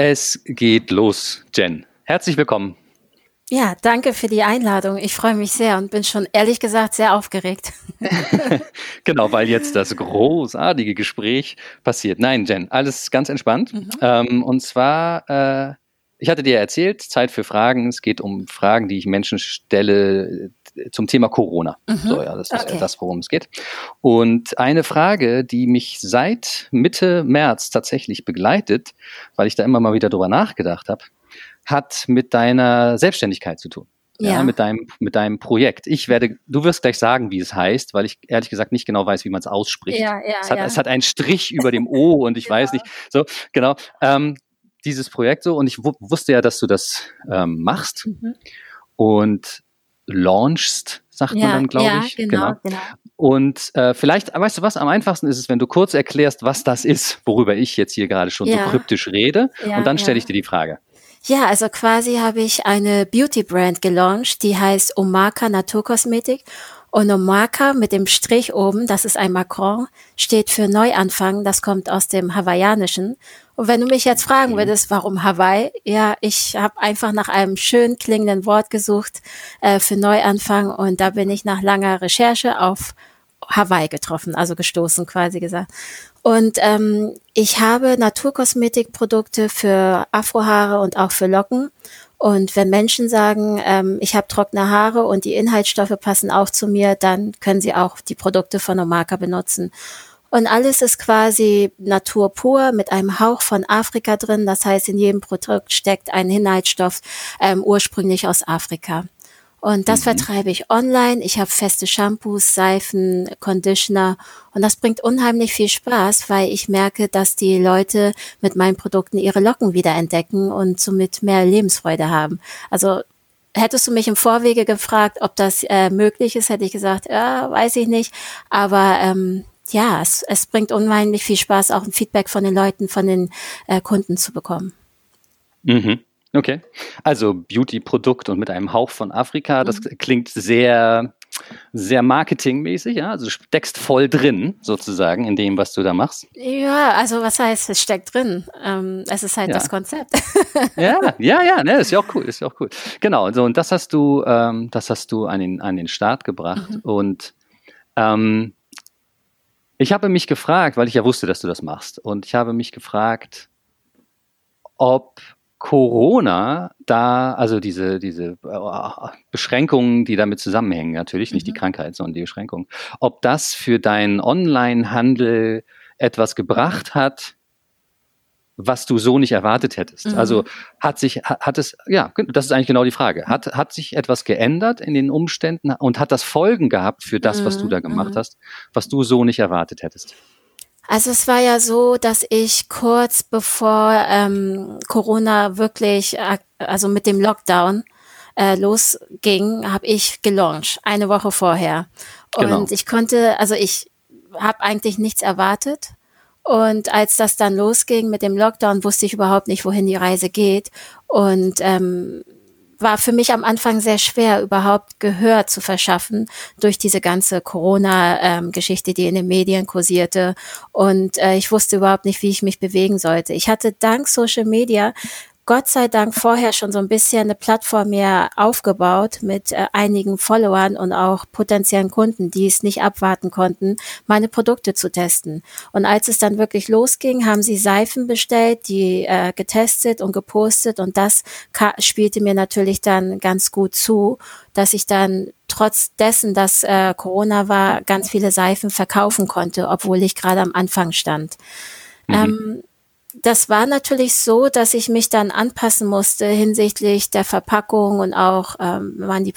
Es geht los, Jen. Herzlich willkommen. Ja, danke für die Einladung. Ich freue mich sehr und bin schon ehrlich gesagt sehr aufgeregt. genau, weil jetzt das großartige Gespräch passiert. Nein, Jen, alles ganz entspannt. Mhm. Ähm, und zwar, äh, ich hatte dir erzählt, Zeit für Fragen. Es geht um Fragen, die ich Menschen stelle zum Thema Corona. Mhm. So, ja, das ist okay. das, worum es geht. Und eine Frage, die mich seit Mitte März tatsächlich begleitet, weil ich da immer mal wieder drüber nachgedacht habe, hat mit deiner Selbstständigkeit zu tun. Ja. ja. mit deinem mit deinem Projekt. Ich werde, du wirst gleich sagen, wie es heißt, weil ich ehrlich gesagt nicht genau weiß, wie man es ausspricht. Ja, ja, es, hat, ja. es hat einen Strich über dem O und ich genau. weiß nicht. So genau. Ähm, dieses Projekt so und ich wusste ja, dass du das ähm, machst mhm. und launchst, sagt ja, man dann, glaube ja, ich. Genau, genau. genau. Und äh, vielleicht, weißt du was, am einfachsten ist es, wenn du kurz erklärst, was das ist, worüber ich jetzt hier gerade schon ja. so kryptisch rede. und dann stelle ich dir die Frage. Ja, also quasi habe ich eine Beauty-Brand gelauncht, die heißt Omaka Naturkosmetik. Und Omaka mit dem Strich oben, das ist ein Macron, steht für Neuanfang, das kommt aus dem Hawaiianischen. Und wenn du mich jetzt fragen würdest, warum Hawaii? Ja, ich habe einfach nach einem schön klingenden Wort gesucht äh, für Neuanfang und da bin ich nach langer Recherche auf Hawaii getroffen, also gestoßen quasi gesagt. Und ähm, ich habe Naturkosmetikprodukte für Afrohaare und auch für Locken. Und wenn Menschen sagen, ähm, ich habe trockene Haare und die Inhaltsstoffe passen auch zu mir, dann können sie auch die Produkte von Omaka benutzen. Und alles ist quasi Natur pur mit einem Hauch von Afrika drin. Das heißt, in jedem Produkt steckt ein Inhaltsstoff ähm, ursprünglich aus Afrika. Und das mhm. vertreibe ich online. Ich habe feste Shampoos, Seifen, Conditioner und das bringt unheimlich viel Spaß, weil ich merke, dass die Leute mit meinen Produkten ihre Locken wieder entdecken und somit mehr Lebensfreude haben. Also hättest du mich im Vorwege gefragt, ob das äh, möglich ist, hätte ich gesagt, ja, weiß ich nicht. Aber ähm, ja, es, es bringt unheimlich viel Spaß, auch ein Feedback von den Leuten, von den äh, Kunden zu bekommen. Mhm. Okay. Also Beauty-Produkt und mit einem Hauch von Afrika, das mhm. klingt sehr, sehr marketingmäßig, ja. Also du steckst voll drin, sozusagen, in dem, was du da machst. Ja, also was heißt, es steckt drin? Ähm, es ist halt ja. das Konzept. ja, ja, ja, ne, ist ja auch cool, ist ja auch cool. Genau, so, und das hast du, ähm, das hast du an den, an den Start gebracht. Mhm. Und ähm, ich habe mich gefragt, weil ich ja wusste, dass du das machst, und ich habe mich gefragt, ob Corona da, also diese, diese äh, Beschränkungen, die damit zusammenhängen, natürlich nicht mhm. die Krankheit, sondern die Beschränkungen, ob das für deinen Online-Handel etwas gebracht hat, was du so nicht erwartet hättest. Mhm. Also hat sich, hat, hat es, ja, das ist eigentlich genau die Frage. Hat, hat sich etwas geändert in den Umständen und hat das Folgen gehabt für das, was du da mhm. gemacht mhm. hast, was du so nicht erwartet hättest? Also es war ja so, dass ich kurz bevor ähm, Corona wirklich, also mit dem Lockdown äh, losging, habe ich gelauncht, eine Woche vorher. Genau. Und ich konnte, also ich habe eigentlich nichts erwartet. Und als das dann losging mit dem Lockdown, wusste ich überhaupt nicht, wohin die Reise geht. Und ähm, war für mich am Anfang sehr schwer, überhaupt Gehör zu verschaffen durch diese ganze Corona-Geschichte, die in den Medien kursierte. Und äh, ich wusste überhaupt nicht, wie ich mich bewegen sollte. Ich hatte dank Social Media Gott sei Dank vorher schon so ein bisschen eine Plattform mehr aufgebaut mit äh, einigen Followern und auch potenziellen Kunden, die es nicht abwarten konnten, meine Produkte zu testen. Und als es dann wirklich losging, haben sie Seifen bestellt, die äh, getestet und gepostet und das spielte mir natürlich dann ganz gut zu, dass ich dann trotz dessen, dass äh, Corona war, ganz viele Seifen verkaufen konnte, obwohl ich gerade am Anfang stand. Mhm. Ähm, das war natürlich so, dass ich mich dann anpassen musste hinsichtlich der Verpackung und auch, ähm, man die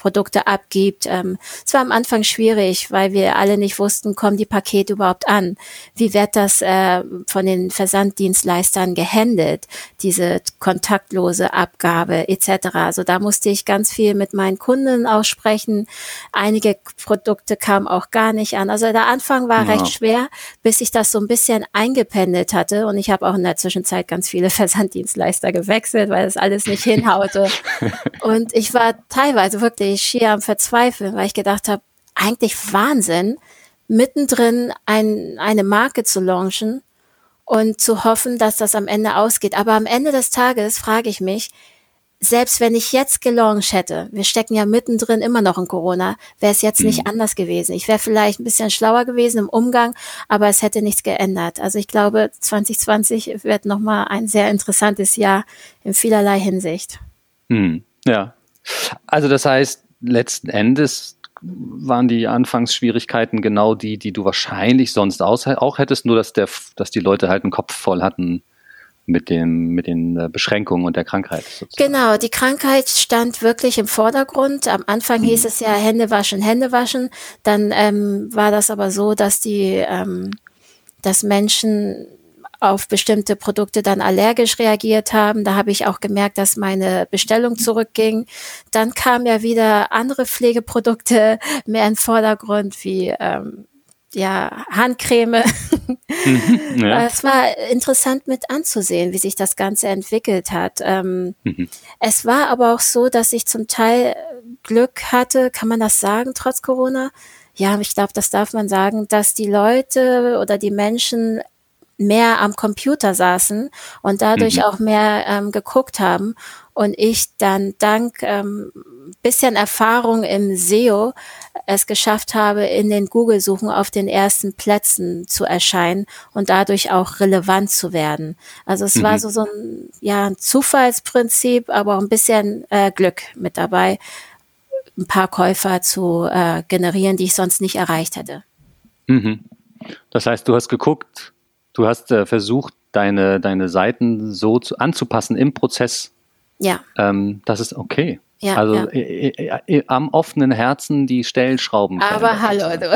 Produkte abgibt. Ähm, es war am Anfang schwierig, weil wir alle nicht wussten, kommen die Pakete überhaupt an? Wie wird das äh, von den Versanddienstleistern gehandelt, diese kontaktlose Abgabe etc. Also da musste ich ganz viel mit meinen Kunden aussprechen. Einige Produkte kamen auch gar nicht an. Also der Anfang war ja. recht schwer, bis ich das so ein bisschen eingependelt hatte. Und ich habe auch in der Zwischenzeit ganz viele Versanddienstleister gewechselt, weil das alles nicht hinhaute. Und ich war teilweise wirklich ich schier am Verzweifeln, weil ich gedacht habe, eigentlich Wahnsinn, mittendrin ein, eine Marke zu launchen und zu hoffen, dass das am Ende ausgeht. Aber am Ende des Tages frage ich mich, selbst wenn ich jetzt gelauncht hätte, wir stecken ja mittendrin immer noch in Corona, wäre es jetzt nicht mhm. anders gewesen. Ich wäre vielleicht ein bisschen schlauer gewesen im Umgang, aber es hätte nichts geändert. Also ich glaube, 2020 wird nochmal ein sehr interessantes Jahr in vielerlei Hinsicht. Hm, ja. Also das heißt, letzten Endes waren die Anfangsschwierigkeiten genau die, die du wahrscheinlich sonst auch hättest, nur dass, der, dass die Leute halt einen Kopf voll hatten mit, dem, mit den äh, Beschränkungen und der Krankheit. Sozusagen. Genau, die Krankheit stand wirklich im Vordergrund. Am Anfang mhm. hieß es ja Hände waschen, Hände waschen. Dann ähm, war das aber so, dass die, ähm, dass Menschen auf bestimmte Produkte dann allergisch reagiert haben. Da habe ich auch gemerkt, dass meine Bestellung zurückging. Dann kamen ja wieder andere Pflegeprodukte mehr in den Vordergrund, wie ähm, ja, Handcreme. Mhm, ja. Es war interessant mit anzusehen, wie sich das Ganze entwickelt hat. Ähm, mhm. Es war aber auch so, dass ich zum Teil Glück hatte, kann man das sagen, trotz Corona? Ja, ich glaube, das darf man sagen, dass die Leute oder die Menschen mehr am Computer saßen und dadurch mhm. auch mehr ähm, geguckt haben und ich dann dank ähm, bisschen Erfahrung im SEO es geschafft habe, in den Google-Suchen auf den ersten Plätzen zu erscheinen und dadurch auch relevant zu werden. Also es mhm. war so, so ein, ja, ein Zufallsprinzip, aber auch ein bisschen äh, Glück mit dabei, ein paar Käufer zu äh, generieren, die ich sonst nicht erreicht hätte. Mhm. Das heißt, du hast geguckt, Du hast äh, versucht, deine, deine Seiten so zu, anzupassen im Prozess. Ja. Ähm, das ist okay. Ja, also ja. Äh, äh, äh, am offenen Herzen die Stellschrauben. Aber hallo, du.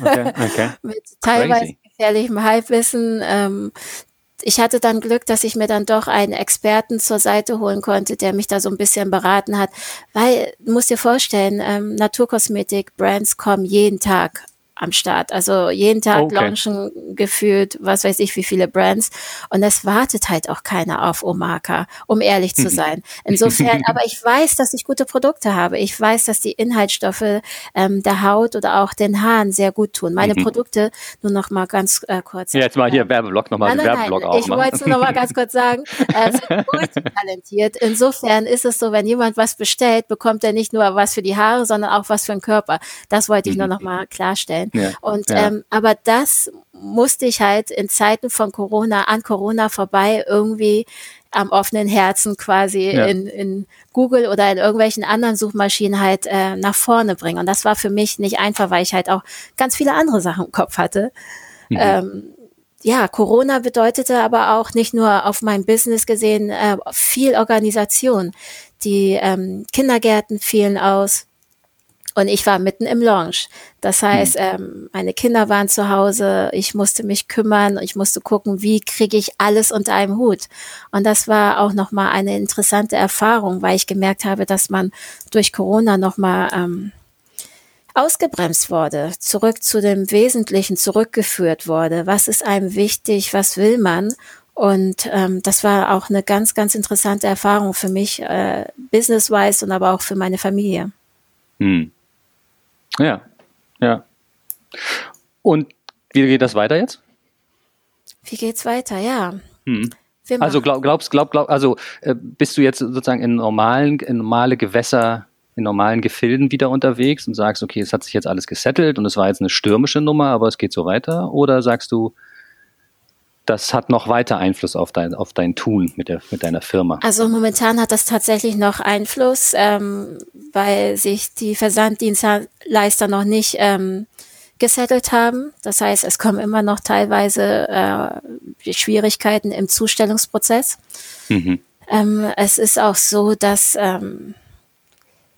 Okay, okay. Mit teilweise Crazy. gefährlichem Halbwissen. Ähm, ich hatte dann Glück, dass ich mir dann doch einen Experten zur Seite holen konnte, der mich da so ein bisschen beraten hat. Weil, du musst dir vorstellen, ähm, Naturkosmetik-Brands kommen jeden Tag am Start. Also jeden Tag okay. launchen gefühlt, was weiß ich, wie viele Brands. Und es wartet halt auch keiner auf Omaka, um ehrlich zu sein. Insofern, aber ich weiß, dass ich gute Produkte habe. Ich weiß, dass die Inhaltsstoffe ähm, der Haut oder auch den Haaren sehr gut tun. Meine mhm. Produkte, nur noch mal ganz äh, kurz. Ja, jetzt mal hier Werbeblock nochmal, den Werbeblock auch. Ich wollte es nur noch mal ganz kurz sagen, äh, sind multitalentiert. Insofern ist es so, wenn jemand was bestellt, bekommt er nicht nur was für die Haare, sondern auch was für den Körper. Das wollte ich mhm. nur noch mal klarstellen. Ja, und ja. Ähm, aber das musste ich halt in Zeiten von Corona an Corona vorbei irgendwie am offenen Herzen quasi ja. in, in Google oder in irgendwelchen anderen Suchmaschinen halt äh, nach vorne bringen. Und das war für mich nicht einfach, weil ich halt auch ganz viele andere Sachen im Kopf hatte. Mhm. Ähm, ja, Corona bedeutete aber auch nicht nur auf mein Business gesehen äh, viel Organisation. Die ähm, Kindergärten fielen aus, und ich war mitten im Launch. Das heißt, hm. ähm, meine Kinder waren zu Hause, ich musste mich kümmern, ich musste gucken, wie kriege ich alles unter einem Hut. Und das war auch nochmal eine interessante Erfahrung, weil ich gemerkt habe, dass man durch Corona nochmal ähm, ausgebremst wurde, zurück zu dem Wesentlichen zurückgeführt wurde. Was ist einem wichtig? Was will man? Und ähm, das war auch eine ganz, ganz interessante Erfahrung für mich, äh, business-wise und aber auch für meine Familie. Hm. Ja, ja. Und wie geht das weiter jetzt? Wie geht's weiter? Ja. Hm. Also glaub, glaubst, glaub, glaub, also äh, bist du jetzt sozusagen in normalen, in normale Gewässer, in normalen Gefilden wieder unterwegs und sagst, okay, es hat sich jetzt alles gesettelt und es war jetzt eine stürmische Nummer, aber es geht so weiter? Oder sagst du, das hat noch weiter Einfluss auf dein, auf dein Tun mit, der, mit deiner Firma? Also momentan hat das tatsächlich noch Einfluss, ähm, weil sich die Versanddienstleister noch nicht ähm, gesettelt haben. Das heißt, es kommen immer noch teilweise äh, Schwierigkeiten im Zustellungsprozess. Mhm. Ähm, es ist auch so, dass ähm,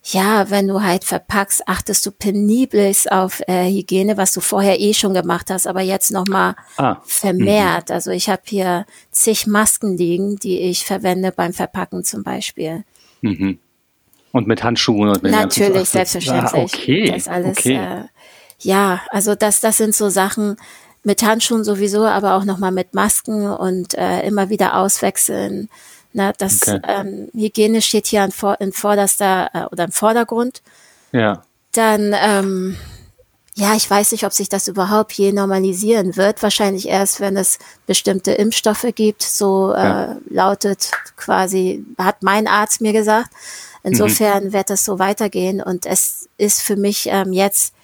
ja, wenn du halt verpackst, achtest du penibelst auf äh, Hygiene, was du vorher eh schon gemacht hast, aber jetzt nochmal ah. vermehrt. Mhm. Also ich habe hier zig Masken liegen, die ich verwende beim Verpacken zum Beispiel. Mhm. Und mit Handschuhen und mit Natürlich, selbstverständlich. Ah, okay. Das alles, okay. Äh, ja, also das, das sind so Sachen mit Handschuhen sowieso, aber auch nochmal mit Masken und äh, immer wieder auswechseln. Na, das okay. ähm, Hygiene steht hier an, in vorderster äh, oder im Vordergrund. Ja. Dann ähm, ja, ich weiß nicht, ob sich das überhaupt je normalisieren wird. Wahrscheinlich erst, wenn es bestimmte Impfstoffe gibt. So ja. äh, lautet quasi, hat mein Arzt mir gesagt. Insofern mhm. wird es so weitergehen. Und es ist für mich ähm, jetzt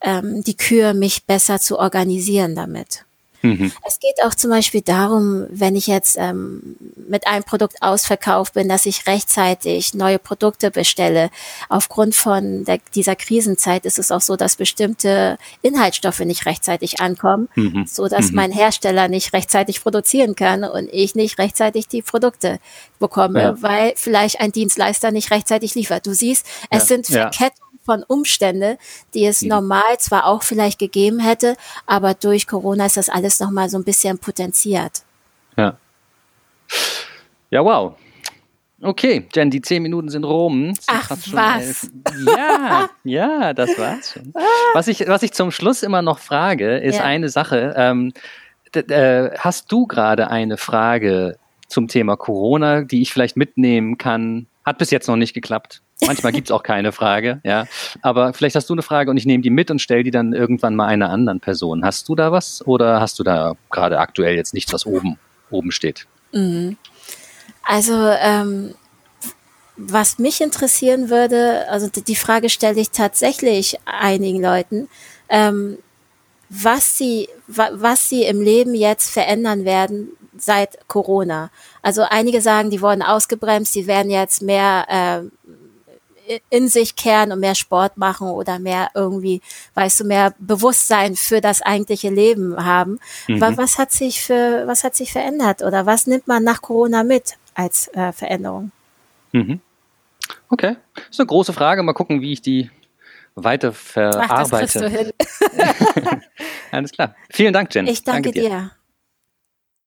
ähm, die Kür, mich besser zu organisieren damit. Mhm. Es geht auch zum Beispiel darum, wenn ich jetzt ähm, mit einem Produkt ausverkauft bin, dass ich rechtzeitig neue Produkte bestelle. Aufgrund von der, dieser Krisenzeit ist es auch so, dass bestimmte Inhaltsstoffe nicht rechtzeitig ankommen, mhm. so dass mhm. mein Hersteller nicht rechtzeitig produzieren kann und ich nicht rechtzeitig die Produkte bekomme, ja. weil vielleicht ein Dienstleister nicht rechtzeitig liefert. Du siehst, es ja. sind Verkettungen von Umstände, die es mhm. normal zwar auch vielleicht gegeben hätte, aber durch Corona ist das alles nochmal so ein bisschen potenziert. Ja. Ja, wow. Okay, Jen, die zehn Minuten sind rum. Sind Ach, was? Ja, ja, das war's schon. Was ich, was ich zum Schluss immer noch frage, ist ja. eine Sache. Ähm, äh, hast du gerade eine Frage zum Thema Corona, die ich vielleicht mitnehmen kann? Hat bis jetzt noch nicht geklappt. Manchmal gibt's auch keine Frage, ja. Aber vielleicht hast du eine Frage und ich nehme die mit und stelle die dann irgendwann mal einer anderen Person. Hast du da was oder hast du da gerade aktuell jetzt nichts, was oben, oben steht? Mhm. Also, ähm, was mich interessieren würde, also die Frage stelle ich tatsächlich einigen Leuten, ähm, was sie, was sie im Leben jetzt verändern werden seit Corona. Also einige sagen, die wurden ausgebremst, die werden jetzt mehr äh, in sich kehren und mehr Sport machen oder mehr irgendwie, weißt du, mehr Bewusstsein für das eigentliche Leben haben. Mhm. Was hat sich für, was hat sich verändert oder was nimmt man nach Corona mit als äh, Veränderung? Mhm. Okay, das ist eine große Frage. Mal gucken, wie ich die weiter verarbeite. Ach, das du hin. Alles klar. Vielen Dank, Jen. Ich danke, danke dir. dir.